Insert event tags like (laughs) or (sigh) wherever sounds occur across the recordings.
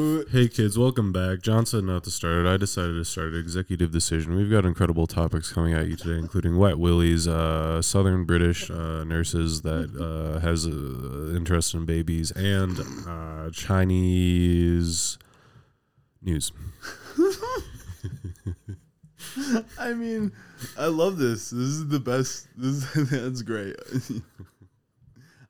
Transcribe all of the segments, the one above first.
Hey kids, welcome back. John said not to start it. I decided to start it. Executive decision. We've got incredible topics coming at you today, including wet willies, uh, Southern British uh, nurses that uh, has uh, interest in babies, and uh, Chinese news. (laughs) I mean, I love this. This is the best. This is, (laughs) that's great. (laughs)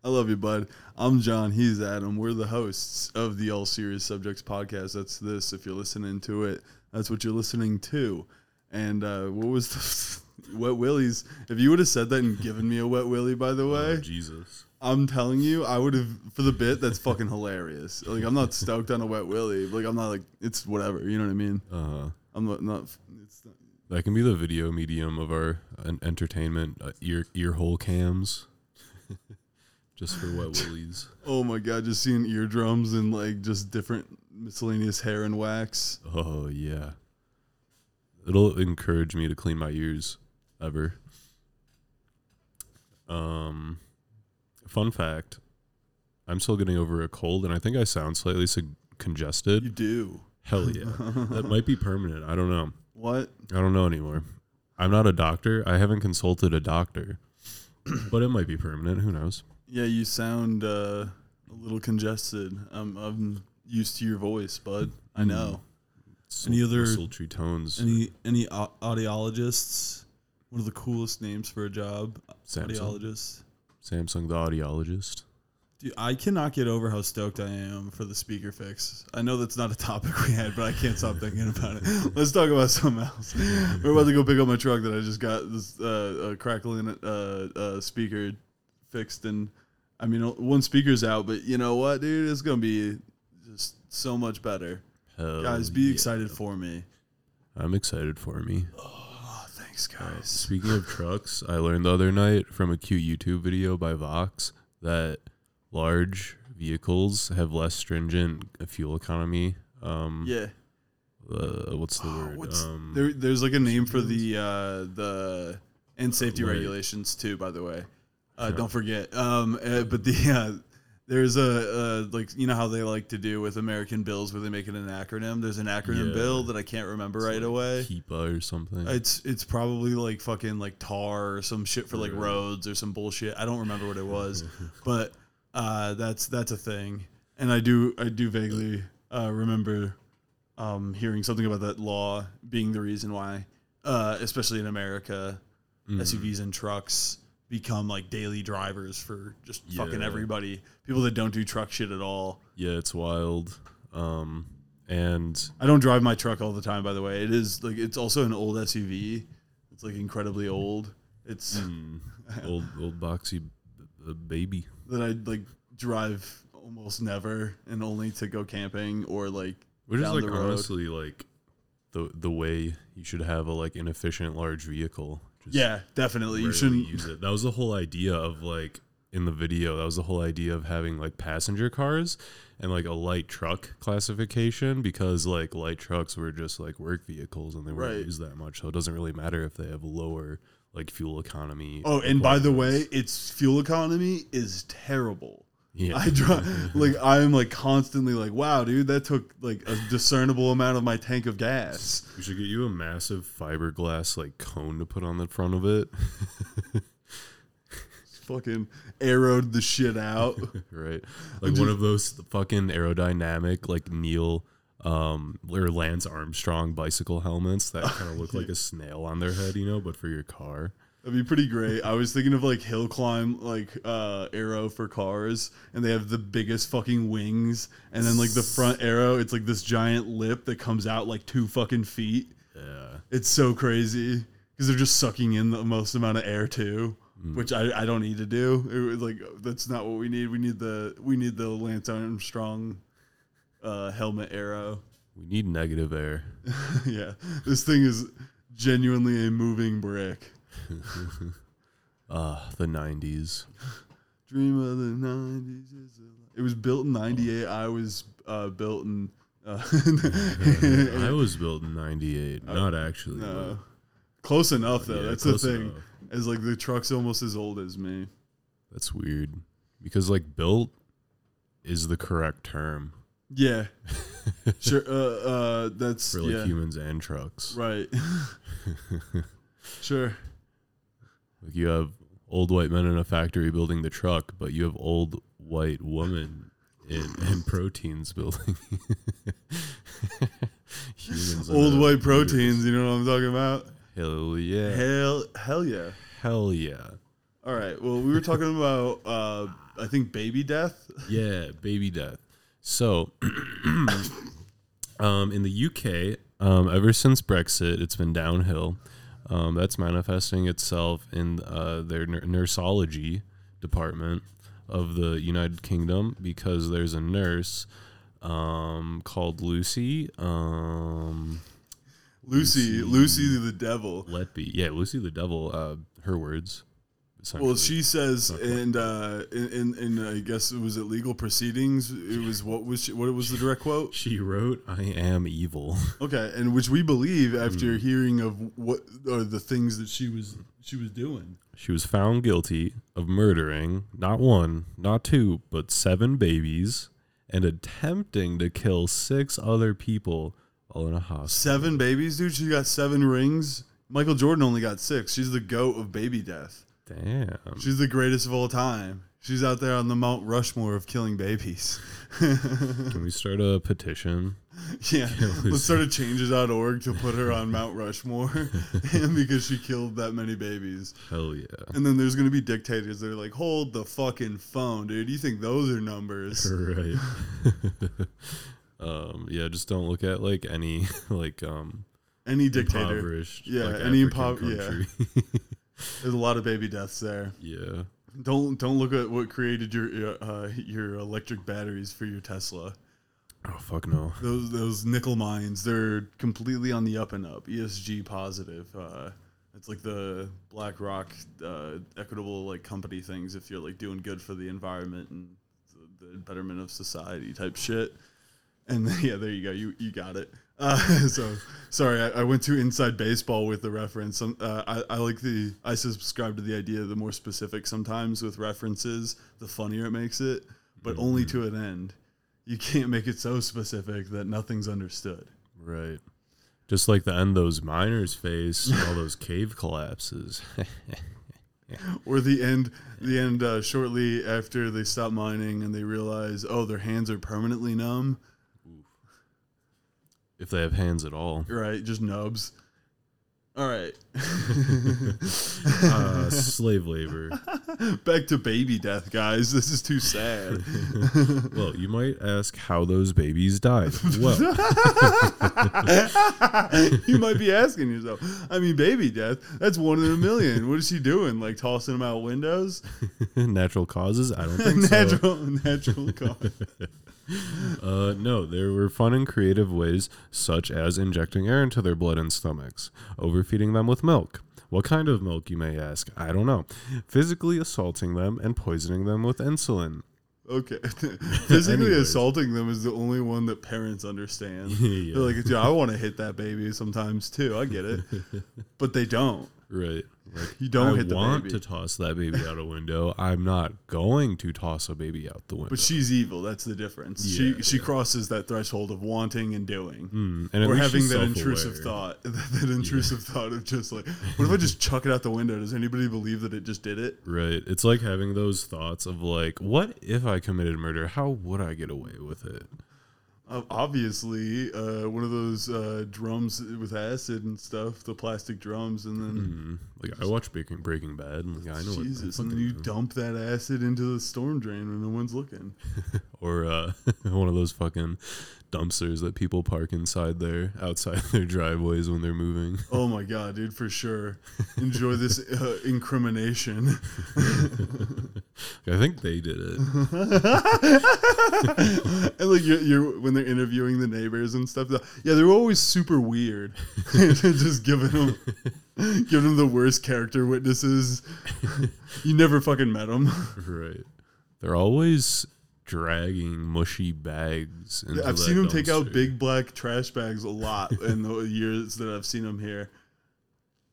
I love you, bud. I'm John. He's Adam. We're the hosts of the All Serious Subjects podcast. That's this. If you're listening to it, that's what you're listening to. And uh, what was the (laughs) wet willies? If you would have said that and given me a wet willy, by the way, Oh, Jesus. I'm telling you, I would have for the bit. That's fucking hilarious. Like I'm not stoked on a wet willy. Like I'm not like it's whatever. You know what I mean? Uh, huh. I'm not. not it's not, that can be the video medium of our uh, entertainment uh, ear ear hole cams, just for wet willies. (laughs) Oh my god, just seeing eardrums and like just different miscellaneous hair and wax. Oh yeah. It'll encourage me to clean my ears ever. Um fun fact. I'm still getting over a cold and I think I sound slightly sig- congested. You do. Hell yeah. that might be permanent. I don't know. What? I don't know anymore. I'm not a doctor. I haven't consulted a doctor. but it might be permanent, who knows. Yeah, you sound uh, a little congested. I'm I'm used to your voice, bud. I know. Any other- sultry tones? Any any au- audiologists? One of the coolest names for a job. Samsung. Audiologist. Samsung the audiologist. Dude, I cannot get over how stoked I am for the speaker fix. I know that's not a topic we had, but I can't stop thinking about it. (laughs) Let's talk about something else. We're about to go pick up my truck that I just got this uh, uh, crackling uh, uh, speaker fixed, and I mean one speaker's out, but you know what, dude? It's gonna be just so much better. Hell Guys, be yeah. excited for me. I'm excited for me. Oh, thanks, guys. Speaking of trucks, I learned the other night from a cute YouTube video by Vox that large vehicles have less stringent fuel economy. Um, Yeah. uh, what's the word? What's, um, there, there's like a name for the uh, the and safety Right. regulations too. By the way, uh, Yeah. don't forget. Um, uh, but the (laughs) uh, there's a uh, like you know how they like to do with American bills where they make it an acronym. There's an acronym Yeah. bill that I can't remember it's right like away. HEPA or something. It's it's probably like fucking like tar or some shit for like Right. roads or some bullshit. I don't remember what it was, (laughs) but uh, that's that's a thing. And I do I do vaguely uh, remember um, hearing something about that law being the reason why, uh, especially in America, Mm. SUVs and trucks become like daily drivers for just fucking everybody. People that don't do truck shit at all. yeah, it's wild. Um, and I don't drive my truck all the time, by the way. It is like it's also an old SUV. It's like incredibly old. It's mm, old (laughs) old boxy b- baby. that I like drive almost never, and only to go camping or like Which is like honestly like the the way you should have a like inefficient large vehicle. Yeah, definitely. You shouldn't use it. That was the whole idea of like in the video. That was the whole idea of having like passenger cars and like a light truck classification because like light trucks were just like work vehicles and they weren't Right. used that much. So it doesn't really matter if they have lower like fuel economy. Oh, and by the way, its fuel economy is terrible. Yeah, I drive (laughs) like I'm like constantly like, wow, dude, that took like a discernible amount of my tank of gas. we should get you a massive fiberglass like cone to put on the front of it, (laughs) Fucking arrowed the shit out. (laughs) right? Like one of those fucking aerodynamic like Neil um or Lance Armstrong bicycle helmets that kind of look like a snail on their head, you know, but for your car. That'd be pretty great. I was thinking of like hill climb, like uh, aero for cars, and they have the biggest fucking wings, and then like the front aero, it's like this giant lip that comes out like two fucking feet. Yeah. It's so crazy because they're just sucking in the most amount of air too, which I, I don't need to do. It was like that's not what we need. We need the we need the Lance Armstrong uh, helmet aero. We need negative air. (laughs) yeah, this thing is genuinely a moving brick. Ah, (laughs) the 90s. Dream of the nineties. It was built in '98. I was uh, built in. Uh, (laughs) I (laughs) was built in 98. Not actually. no. Close enough though. yeah, That's the thing. enough. Is like the truck's almost as old as me. That's weird. Because, like, built is the correct term. Yeah. sure. Uh, uh, that's for like yeah. humans and trucks. Right. sure. Like you have old white men in a factory building the truck, but you have old white woman in, (laughs) in proteins building (laughs) humans. Old white proteins. You know what I'm talking about? Hell yeah. Hell, hell yeah. Hell yeah. All right. Well, we were talking (laughs) about, uh, I think, baby death. Yeah, baby death. So, (clears throat) um, in the UK, um, ever since Brexit, it's been downhill. Um, that's manifesting itself in uh, their nur- nursology department of the United Kingdom because there's a nurse um, called Lucy. Um, Lucy, Lucy the devil. Let Letby. Yeah, Lucy the Devil. Uh, her words. Well, she says, and uh, in, in, in I guess it was it legal proceedings. It was what was she, what was the direct quote? She wrote, "I am evil." (laughs) Okay, and which we believe after Hmm. hearing of what are the things that she was she was doing. She was found guilty of murdering not one, not two, but seven babies and attempting to kill six other people all in a hospital. Seven babies, dude. She got seven rings. Michael Jordan only got six. She's the goat of baby death. Damn. She's the greatest of all time. She's out there on the Mount Rushmore of killing babies. (laughs) Can we start a petition? yeah, let's start a changes.org to put her on Mount Rushmore and (laughs) (laughs) because she killed that many babies. Hell yeah. And then there's gonna be dictators that are like, hold the fucking phone, dude. You think those are numbers? Right. um, yeah, just don't look at like any like um Any dictator. impoverished Yeah, like, any African impo- yeah. There's a lot of baby deaths there. yeah. Don't don't look at what created your uh, your electric batteries for your Tesla. Oh fuck no. Those those nickel mines, they're completely on the up and up. ESG positive. Uh, it's like the BlackRock uh, equitable like company things. If you're like doing good for the environment and the, the betterment of society type shit. And (laughs) yeah, there you go. You you got it. Uh, (laughs) so sorry, I, I went to inside baseball with the reference. Um, uh, I, I like the I subscribe to the idea the more specific sometimes with references, the funnier it makes it, but only to an end. You can't make it so specific that nothing's understood. Right. Just like the end those miners face (laughs) all those cave collapses. (laughs) Or the end, the end uh, shortly after they stop mining and they realize, oh, their hands are permanently numb. If they have hands at all. Right, just nubs. All right, (laughs) Uh, slave labor. (laughs) back to baby death, guys. This is too sad. (laughs) Well, you might ask how those babies died. Well, you might be asking yourself. I mean, baby death. That's one in a million. What is she doing? Like tossing them out windows? natural causes? I don't think so. natural, natural cause. Uh, no, there were fun and creative ways, such as injecting air into their blood and stomachs, overfeeding them with milk. What kind of milk, you may ask? I don't know. Physically assaulting them and poisoning them with insulin. Okay. (laughs) (laughs) Physically assaulting them is the only one that parents understand. (laughs) Yeah. They're like, dude, I want to hit that baby sometimes too. I get it. but they don't. Right. Like, You don't I hit the want baby. to toss that baby out a window. I'm not going to toss a baby out the window. But she's evil. That's the difference. Yeah, she she crosses that threshold of wanting and doing. Mm, and or having that intrusive thought. (laughs) That, that intrusive thought of just like, what if I just chuck it out the window? Does anybody believe that it just did it? Right. It's like having those thoughts of like, what if I committed murder? How would I get away with it? Obviously, uh, one of those uh, drums with acid and stuff, the plastic drums, and then Mm. Like I watch Breaking Breaking Bad, and like I know Jesus, what and then you do. dump that acid into the storm drain when no one's looking. (laughs) or uh, (laughs) one of those fucking dumpsters that people park inside their outside (laughs) their driveways when they're moving. (laughs) Oh my god, dude, for sure. Enjoy this (laughs) uh, incrimination. I think they did it. and like you're, you're when they're interviewing the neighbors and stuff. Yeah, they're always super weird. Just giving them, giving them the worst character witnesses. you never fucking met them. right. They're always dragging mushy bags. I've seen them take out big black trash bags a lot in the (laughs) years that I've seen them here.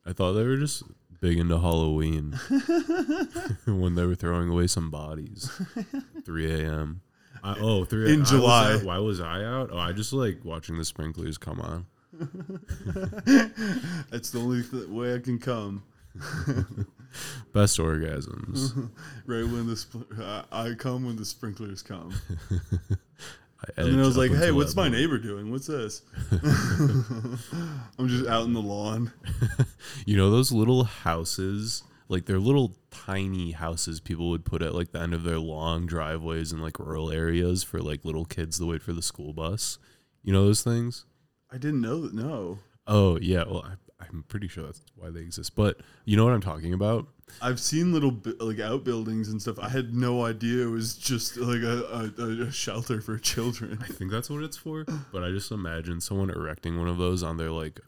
I thought they were just big into Halloween (laughs) when they were throwing away some bodies. (laughs) 3 a.m. I, oh, three In I was July. out- why was I out? Oh, I just like watching the sprinklers come on. That's the only th- way I can come. (laughs) Best orgasms. (laughs) Right when the spl- uh, I come when the sprinklers come. (laughs) I And then I was like, "Hey, what's my moment. neighbor doing? What's this?" I'm just out in the lawn. You know those little houses, like they're little tiny houses people would put at like the end of their long driveways in like rural areas for like little kids to wait for the school bus. You know those things? I didn't know that. No, Oh yeah, well I, I'm pretty sure that's why they exist. But you know what I'm talking about? I've seen little bi- like outbuildings and stuff. I had no idea it was just like a, a, a shelter for children. I think that's what it's for. But I just imagine someone erecting one of those on their like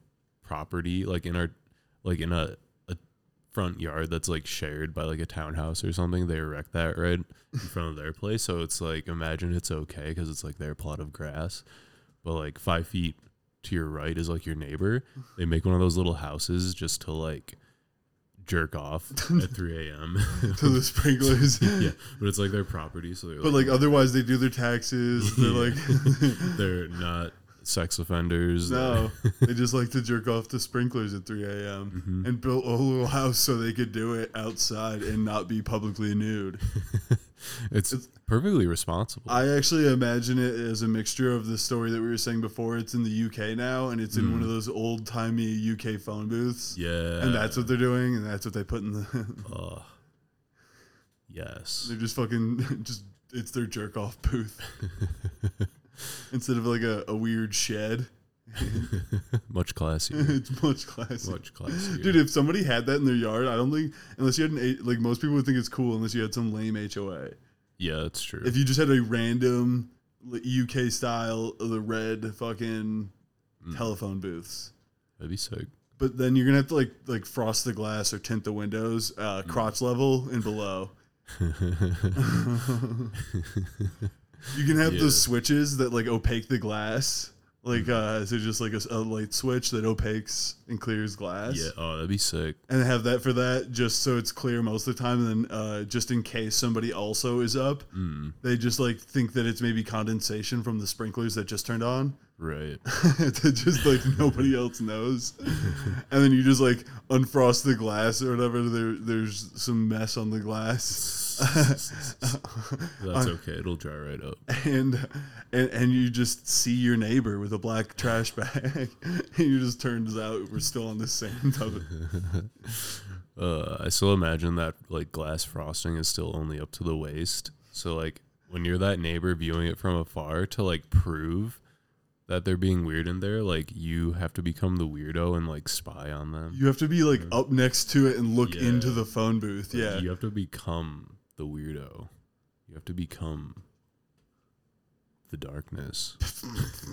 property, like in our, like in a, a front yard that's like shared by like a townhouse or something. They erect that right in front of their place, so it's like imagine it's okay because it's like their plot of grass, but like five feet to your right is like your neighbor. They make one of those little houses just to like jerk off (laughs) at 3 a.m. to the sprinklers. (laughs) yeah, but it's like their property, so they're But like otherwise, they do their taxes. They're like, (laughs) they're not sex offenders. no, (laughs) they just like to jerk off the sprinklers at 3 a.m. Mhm. and built a little house so they could do it outside and not be publicly nude. (laughs) it's, perfectly responsible. I actually imagine it as a mixture of the story that we were saying before. It's in the UK now, and it's in one of those old timey UK phone booths. yeah, And that's what they're doing, and that's what they put in the. (laughs) Ugh. yes. they're just fucking just. It's their jerk off booth (laughs) instead of like a, a weird shed. (laughs) Much classier. (laughs) it's much classier. Much classier. Dude, if somebody had that in their yard, I don't think unless you had an A- like most people would think it's cool unless you had some lame HOA. yeah, that's true. If you just had a random UK style of the red fucking Mm. telephone booths. That'd be sick. But then you're gonna have to like like frost the glass or tint the windows Mm. uh, crotch level and below. You can have Yeah. those switches that like opaque the glass. Like uh so just like a light switch that opaques and clears glass. yeah, oh, that'd be sick. And have that for that just so it's clear most of the time and then uh just in case somebody also is up, Mm, they just like think that it's maybe condensation from the sprinklers that just turned on. right. (laughs) that just like nobody (laughs) else knows. and then you just like unfrost the glass or whatever. There there's some mess on the glass. (laughs) That's okay. It'll dry right up. and and and you just see your neighbor with a black trash bag, (laughs) and you just turns out we're still on the same topic. (laughs) Uh, I still imagine that like glass frosting is still only up to the waist. So like when you're that neighbor viewing it from afar to like prove that they're being weird in there, like you have to become the weirdo and like spy on them. You have to be like up next to it and look Yeah. into the phone booth. Yeah, You have to become the weirdo. You have to become the darkness.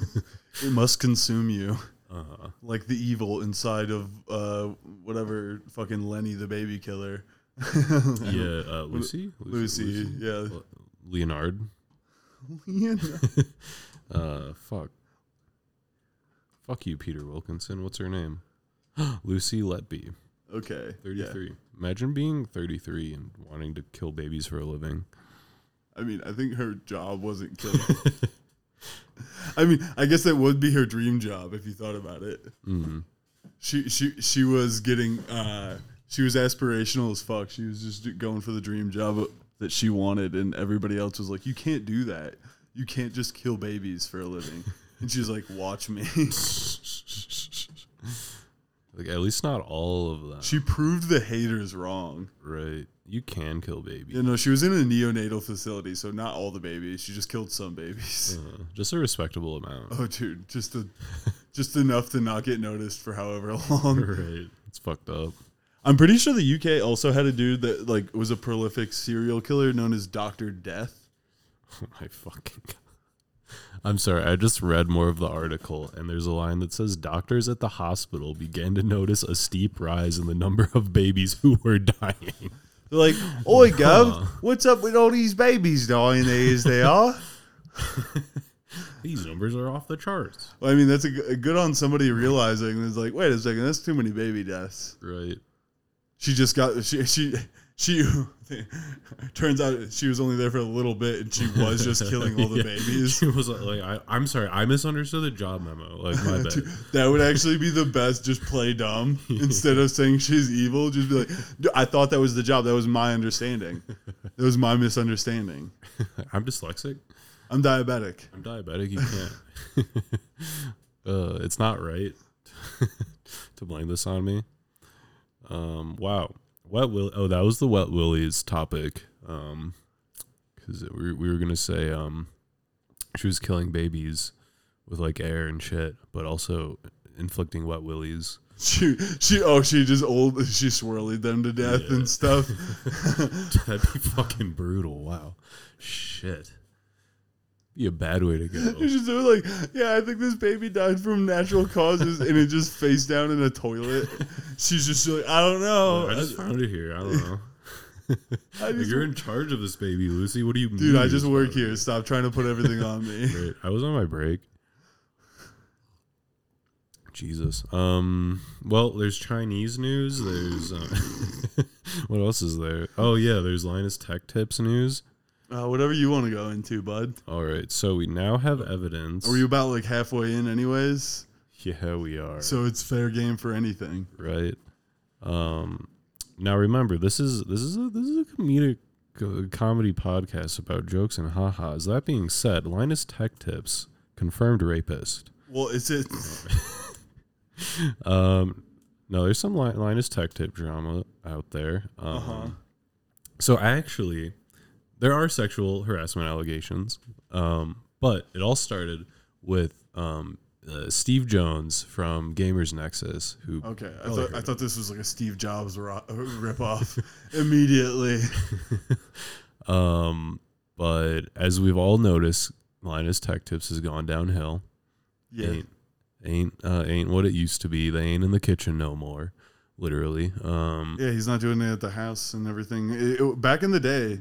(laughs) it must consume you Uh, like the evil inside of uh whatever fucking Lenny the baby killer. (laughs) yeah, uh, (laughs) Lucy? Lucy, yeah. Le- Leonard. Leonard. Uh, fuck. Fuck you, Peter Wilkinson. What's her name? (gasps) Lucy Letby, Okay. 33. Imagine being 33 and wanting to kill babies for a living. I mean, I think her job wasn't (laughs) killing. I mean, I guess that would be her dream job if you thought about it. Mm. She she she was getting uh she was aspirational as fuck. She was just going for the dream job that she wanted and everybody else was like, "You can't do that. You can't just kill babies for a living." And she's like, "Watch me." (laughs) Like, at least not all of them. she proved the haters wrong. right. You can kill babies. You know, she was in a neonatal facility, so not all the babies. She just killed some babies. Uh, just a respectable amount. Oh, dude, just a, just enough to not get noticed for however (laughs) long. (laughs) right. It's fucked up. I'm pretty sure the UK also had a dude that like was a prolific serial killer known as Doctor Death. Oh (laughs) my fucking god. I'm sorry, I just read more of the article and there's a line that says doctors at the hospital began to notice a steep rise in the number of babies who were dying. They're like, "Oi, Gov, what's up with all these babies dying? These they are." (laughs) These numbers are off the charts. Well, I mean, that's a, g- a good on somebody realizing. It's like, wait a second, that's too many baby deaths. Right. She just got she she she (laughs) turns out she was only there for a little bit, and she was just killing all (laughs) the Yeah. babies. She was like, I, "I'm sorry, I misunderstood the job memo. Like my (laughs) bad." That would actually be the best. Just play dumb instead of saying she's evil. Just be like, I thought that was the job. That was my understanding. That was my misunderstanding. I'm dyslexic. I'm diabetic. I'm diabetic. You can't. uh, it's not right to blame this on me. Um, wow. Wet Will. Oh, that was the Wet Willies topic. Um, because we, we were gonna say um, she was killing babies with like air and shit, but also inflicting wet willies. She she oh she just old she swirled them to death Yeah. and stuff. (laughs) That'd be fucking brutal. Wow. Shit. Be a bad way to go. (laughs) just doing like, yeah, I think this baby died from natural causes, and it just face down in a toilet. (laughs) She's just like, I don't know, I just found it here. I don't know. (laughs) I Like, you're in charge of this baby, Lucy. What do you mean? dude, I just work here. it? Stop trying to put everything on me. Right. I was on my break. Jesus. Um. Well, there's Chinese news. There's uh, what else is there? Oh yeah, there's Linus Tech Tips news. Uh, whatever you want to go into, bud. All right. So we now have evidence. Are you about like halfway in, anyways? Yeah, we are. So it's fair game for anything. right. Um. Now remember, this is this is a this is a comedic uh, comedy podcast about jokes and ha-has. That being said, Linus Tech Tips confirmed rapist. Well, is it? (laughs) Um, no, there's some Linus Tech Tip drama out there. Um, Uh-huh. So actually, there are sexual harassment allegations, um, but it all started with um, uh, Steve Jones from Gamers Nexus, who Okay, I thought I thought this was like a Steve Jobs ro- rip off (laughs) immediately. (laughs) um, but as we've all noticed, Linus Tech Tips has gone downhill. Yeah, Ain't ain't uh, ain't what it used to be. They ain't in the kitchen no more. Literally. Um, yeah, he's not doing it at the house and everything. It- it- back in the day,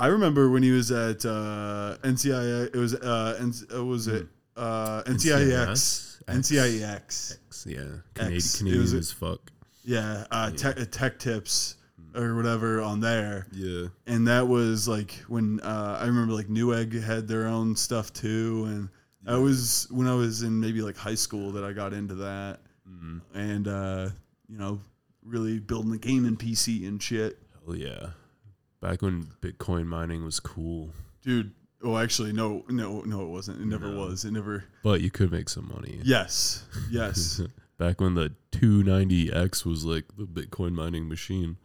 I remember when he was at uh, NCIA. It was uh, N- was it uh, NCIX? NCIEX. X, yeah. Canadi- X. Canadian was as fuck. Yeah, uh, Tech, uh, tech tips or whatever on there. Yeah. and that was like when uh, I remember like Newegg had their own stuff too, and I was when I was in maybe like high school that I got into that, Mm, and uh, you know, really building the gaming PC and shit, hell yeah. Back when Bitcoin mining was cool, dude. Oh, actually, no, no, no, it wasn't. It never No. was. It never. but you could make some money. Yes, yes. (laughs) Back when the 290X was like the Bitcoin mining machine.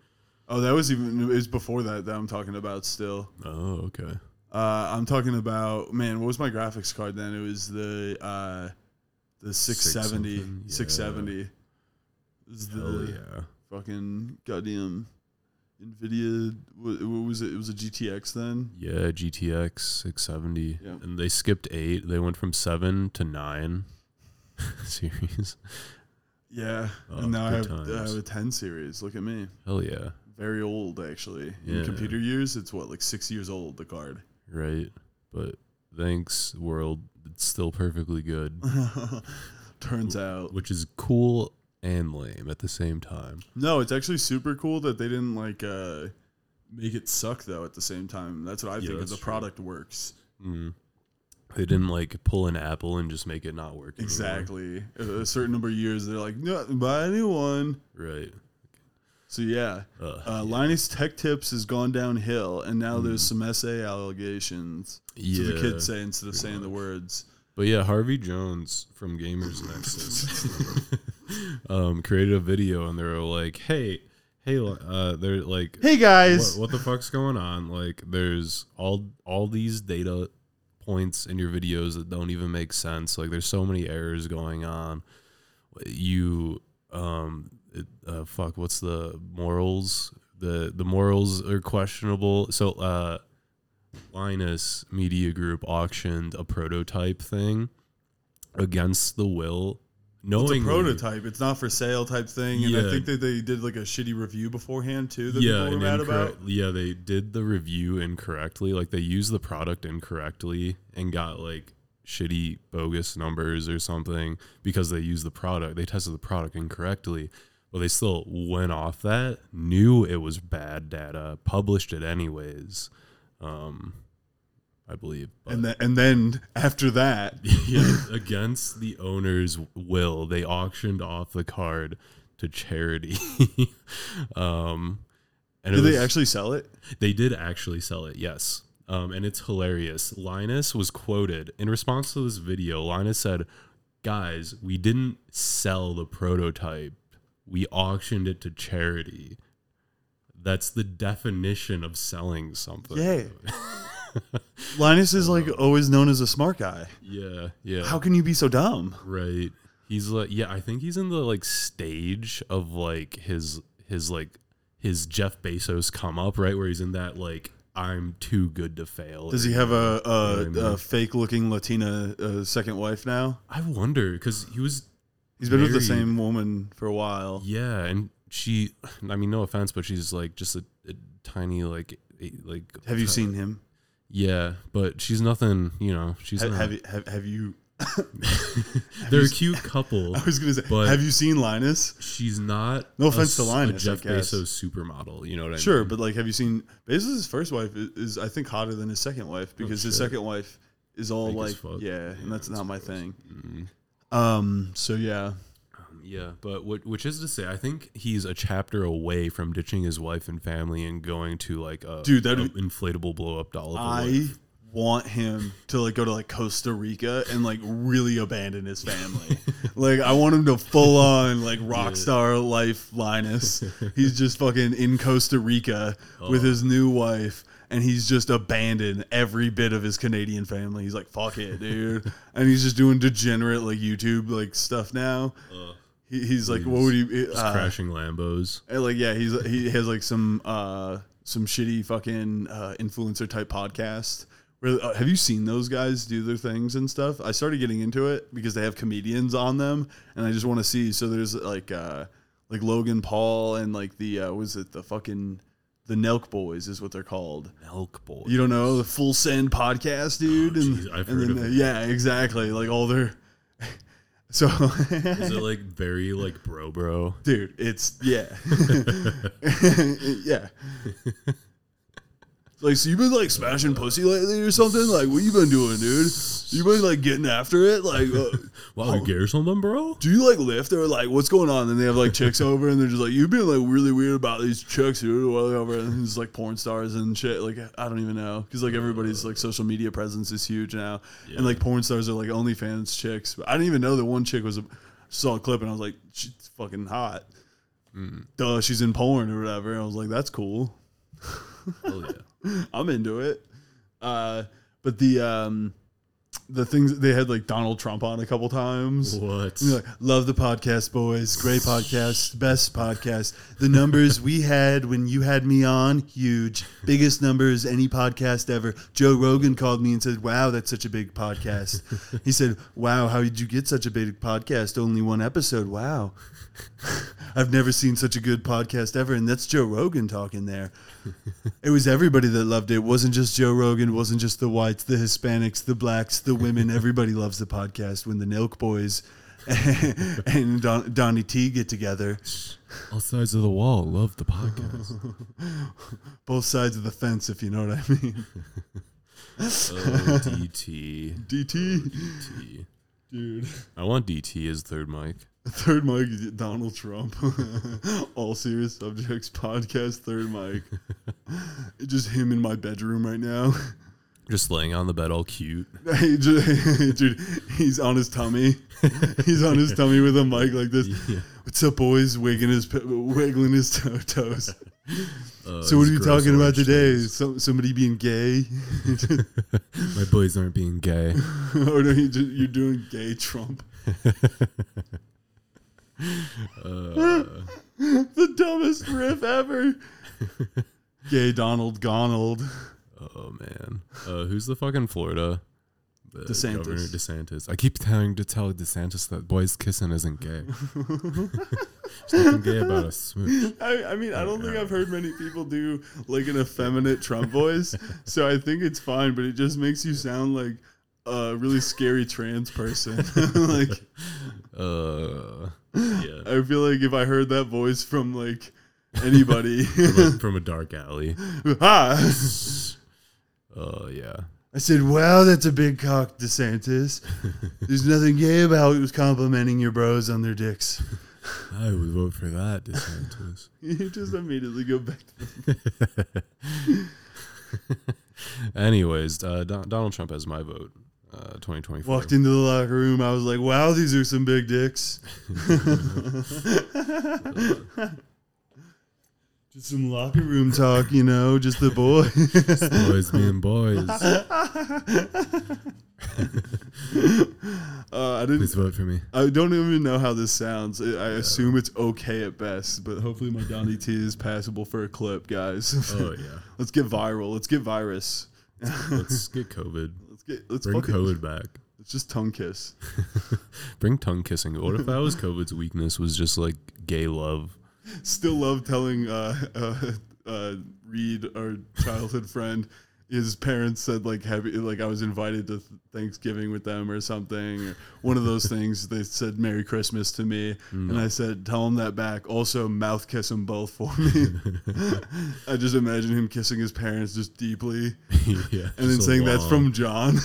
oh, that was even. It was before that that I'm talking about. Still, Oh, okay. uh, I'm talking about man. What was my graphics card then? It was the uh, the 670, something? Yeah. 670. It the Hell yeah. fucking goddamn Nvidia. What, what was it? It was a GTX then. Yeah, GTX 670. Yep. And they skipped eight. They went from seven to nine (laughs) series. Yeah, Oh, and now I have, I have a 10 series. Look at me, Hell yeah. very old actually. In Yeah. computer years, it's what like six years old. The card. Right. But thanks, world. It's still perfectly good, (laughs) Turns out, which is cool and lame at the same time. no, it's actually super cool that they didn't like uh make it suck though. At the same time, that's what I Yeah, think of the true. product works. Mm. They didn't like pull an Apple and just make it not work. anymore. Exactly. A, certain number of years, they're like, no, buy a new one. Right. So yeah, Ugh, uh, Linus Tech Tips has gone downhill, and now there's some SA allegations. So Mm. the kids say instead of saying the words. But yeah, Harvey Jones from Gamers Nexus (laughs) (laughs) um, created a video and they were like, "Hey, hey, uh, they're like, Hey guys, what, what the fuck's going on? Like, there's all all these data points in your videos that don't even make sense. Like, there's so many errors going on. You, um, it, uh, fuck, what's the morals? The the morals are questionable. So, uh, Linus Media Group auctioned a prototype thing against the will. It's a prototype. It's not for sale type thing, and I think that they did like a shitty review beforehand too. That yeah, people were mad about. yeah, they did the review incorrectly. Like they used the product incorrectly and got like shitty bogus numbers or something because they used the product. They tested the product incorrectly. but they still went off that, knew it was bad data, published it anyways. Um, I believe. But And then, and then after that, (laughs) yeah, against the owner's will, they auctioned off the card to charity. (laughs) um, and did it they actually sell it? they did actually sell it, yes. Um, and it's hilarious. Linus was quoted in response to this video. Linus said, Guys, we didn't sell the prototype, we auctioned it to charity. That's the definition of selling something. Yeah. (laughs) (laughs) Linus is like always known as a smart guy. Yeah. Yeah. How can you be so dumb? Right. He's like yeah, I think he's in the like stage of like his his like his Jeff Bezos come up, right? Where he's in that like I'm too good to fail. Does he have a, You know mean? a fake looking Latina uh, second wife now? I wonder because he was He's been with the same woman for a while. yeah, and she. I mean, no offense, but she's like just a, a tiny like a, like. Have you seen him? Yeah, but she's nothing. You know, she's Ha- not. have, you, have, have you? (coughs) they're a cute couple. (laughs) I was gonna say, But- have you seen Linus? She's not. No a offense to Linus, a Jeff. Bezos supermodel. You know what I Sure, mean? Sure, but like, have you seen Bezos' first wife is, is I think hotter than his second wife because his second wife is all Fake like, fuck. yeah, and that's that's not my gross. thing. Mm. Um, so yeah, yeah, but what, which is to say, I think he's a chapter away from ditching his wife and family and going to like a Dude, that'd inflatable blow up doll. I life. want him to like go to like Costa Rica and like really abandon his family. (laughs) like I want him to full on like rock star life Linus. He's just fucking in Costa Rica with Oh. his new wife and he's just abandoned every bit of his Canadian family. He's like fuck it, dude. (laughs) and he's just doing degenerate like YouTube like stuff now. Uh. He, he's like what would he uh, crashing Lambos. and, like yeah, he's he has like some uh some shitty fucking uh, influencer type podcast. Where, uh, have you seen those guys do their things and stuff? I started getting into it because they have comedians on them, and I just want to see. So there's like uh like Logan Paul and like the uh, was it the fucking the Nelk Boys is what they're called. Milk boy. You don't know the Full Send podcast, dude. and Oh, and heard then, of yeah, exactly. Like all their so Is it (laughs) like very like bro bro? dude it's yeah (laughs) (laughs) yeah like so you've been like smashing pussy lately or something like what you been doing dude you been like getting after it like uh, (laughs) Wow, you get or something, bro? do you like lift or like what's going on and they have like chicks over and they're just like you've been like really weird about these chicks dude whatever and it's like porn stars and shit like i don't even know because like everybody's like social media presence is huge now Yeah. and like porn stars are like OnlyFans chicks but i didn't even know that one chick was a saw a clip and i was like she's fucking hot Mm. Duh, she's in porn or whatever. And I was like, that's cool. (laughs) Oh yeah. (laughs) I'm into it. Uh, but the um, the things they had like Donald Trump on a couple times. What? Like, Love the podcast, boys. Great podcast. Best podcast. The numbers we had when you had me on, huge. Biggest numbers any podcast ever. Joe Rogan called me and said, Wow, that's such a big podcast. he said, Wow, how did you get such a big podcast? Only one episode. Wow. (laughs) I've never seen such a good podcast ever. And that's Joe Rogan talking there. It was everybody that loved it. It wasn't just Joe Rogan. It wasn't just the whites, the Hispanics, the blacks, the women. Everybody loves the podcast when the Milk Boys (laughs) and Don, Donnie T get together. All sides of the wall love the podcast. (laughs) Both sides of the fence, if you know what I mean. oh, (laughs) DT. DT, oh, DT. dude. I want DT as third mic. Third mic, Donald Trump. All serious subjects podcast. Third mic. Just him in my bedroom right now. Just laying on the bed all cute. (laughs) (laughs) Dude, he's on his tummy. (laughs) He's on his tummy with a mic like this. Yeah. What's up, boys? Wiggling his wiggling his toe- toes. Uh, So, what are you talking about today? Some, somebody being gay, My boys aren't being gay. or no, you're doing gay Trump? Uh, The dumbest riff ever. gay Donald Gonald. Oh man, uh, who's the fucking Florida? The DeSantis. Governor DeSantis. I keep trying to tell DeSantis that boys kissing isn't gay. (laughs) There's nothing gay about a smooch. I, I mean, I don't think I've heard many people do like an effeminate Trump voice, so I think it's fine. But it just makes you sound like a really scary trans person. (laughs) like, (laughs) Uh, yeah. I I feel like if I heard that voice from like anybody, from, a, from a dark alley. ah, Oh yeah. I said, "Wow, that's a big cock, DeSantis. (laughs) There's nothing gay about it. Was complimenting your bros on their dicks." (laughs) I would vote for that, DeSantis. (laughs) you just immediately go back. to Anyways, uh, Don- Donald Trump has my vote. Uh, 2024. Walked into the locker room. I was like, "Wow, these are some big dicks." Just some locker room talk, you know, just the boys. boys being boys. (laughs) Uh, I didn't. Please vote for me. I don't even know how this sounds. I I assume it's okay at best, but hopefully my Donnie (laughs) T is passable for a clip, guys. Oh yeah. (laughs) let's get viral. Let's get virus. Let's get COVID. Let's get. Let's Bring. COVID back. Let's just tongue kiss. Bring tongue kissing. What if that was COVID's weakness? Was just like gay love. Still love telling uh, (laughs) uh, uh, Reed, our childhood friend, his parents said like happy, like I was invited to Thanksgiving with them or something, or one of those things. They said Merry Christmas to me, and I said tell him that back. Also, mouth kiss them both for me. (laughs) I just imagine him kissing his parents just deeply, (laughs) yeah. and then so saying that's from John.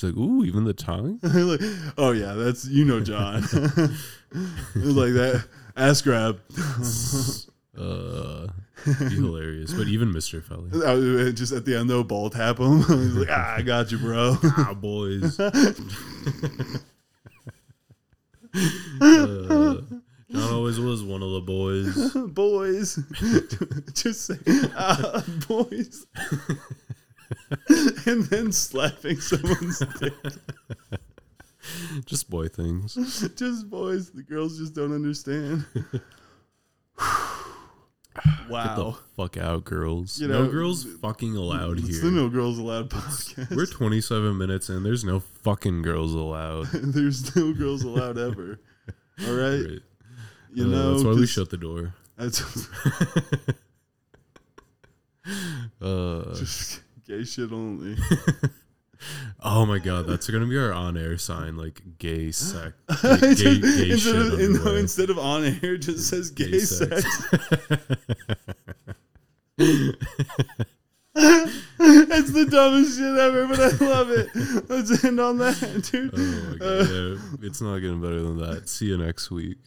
She's like, ooh, even the tongue. (laughs) like, oh yeah, that's you know John. (laughs) it was like that ass grab. (laughs) Uh, be hilarious. But even Mr. Felly. Just at the end though, ball tap him. He's like, ah, I got you, bro. ah, boys. Uh, John always was one of the boys. boys. Just say, ah, boys. (laughs) and then slapping someone's dick. Just boy things. (laughs) Just boys. The girls just don't understand. (laughs) Get the wow. fuck out, girls. You no know, girls fucking allowed It's here. the No Girls Allowed podcast. We're 27 minutes in. There's no fucking girls allowed. There's no girls allowed ever. All right. Right. You Uh, know, that's why we just- shut the door. That's Uh, just gay shit only. (laughs) oh my god, that's gonna be our on-air sign, like gay sex, (laughs) gay, gay, gay instead, shit of, in- instead of on air, it just says gay, Gay sex. (laughs) It's the dumbest shit ever, but I love it. Let's end on that, dude. Oh my god, yeah, it's not getting better than that. See you next week.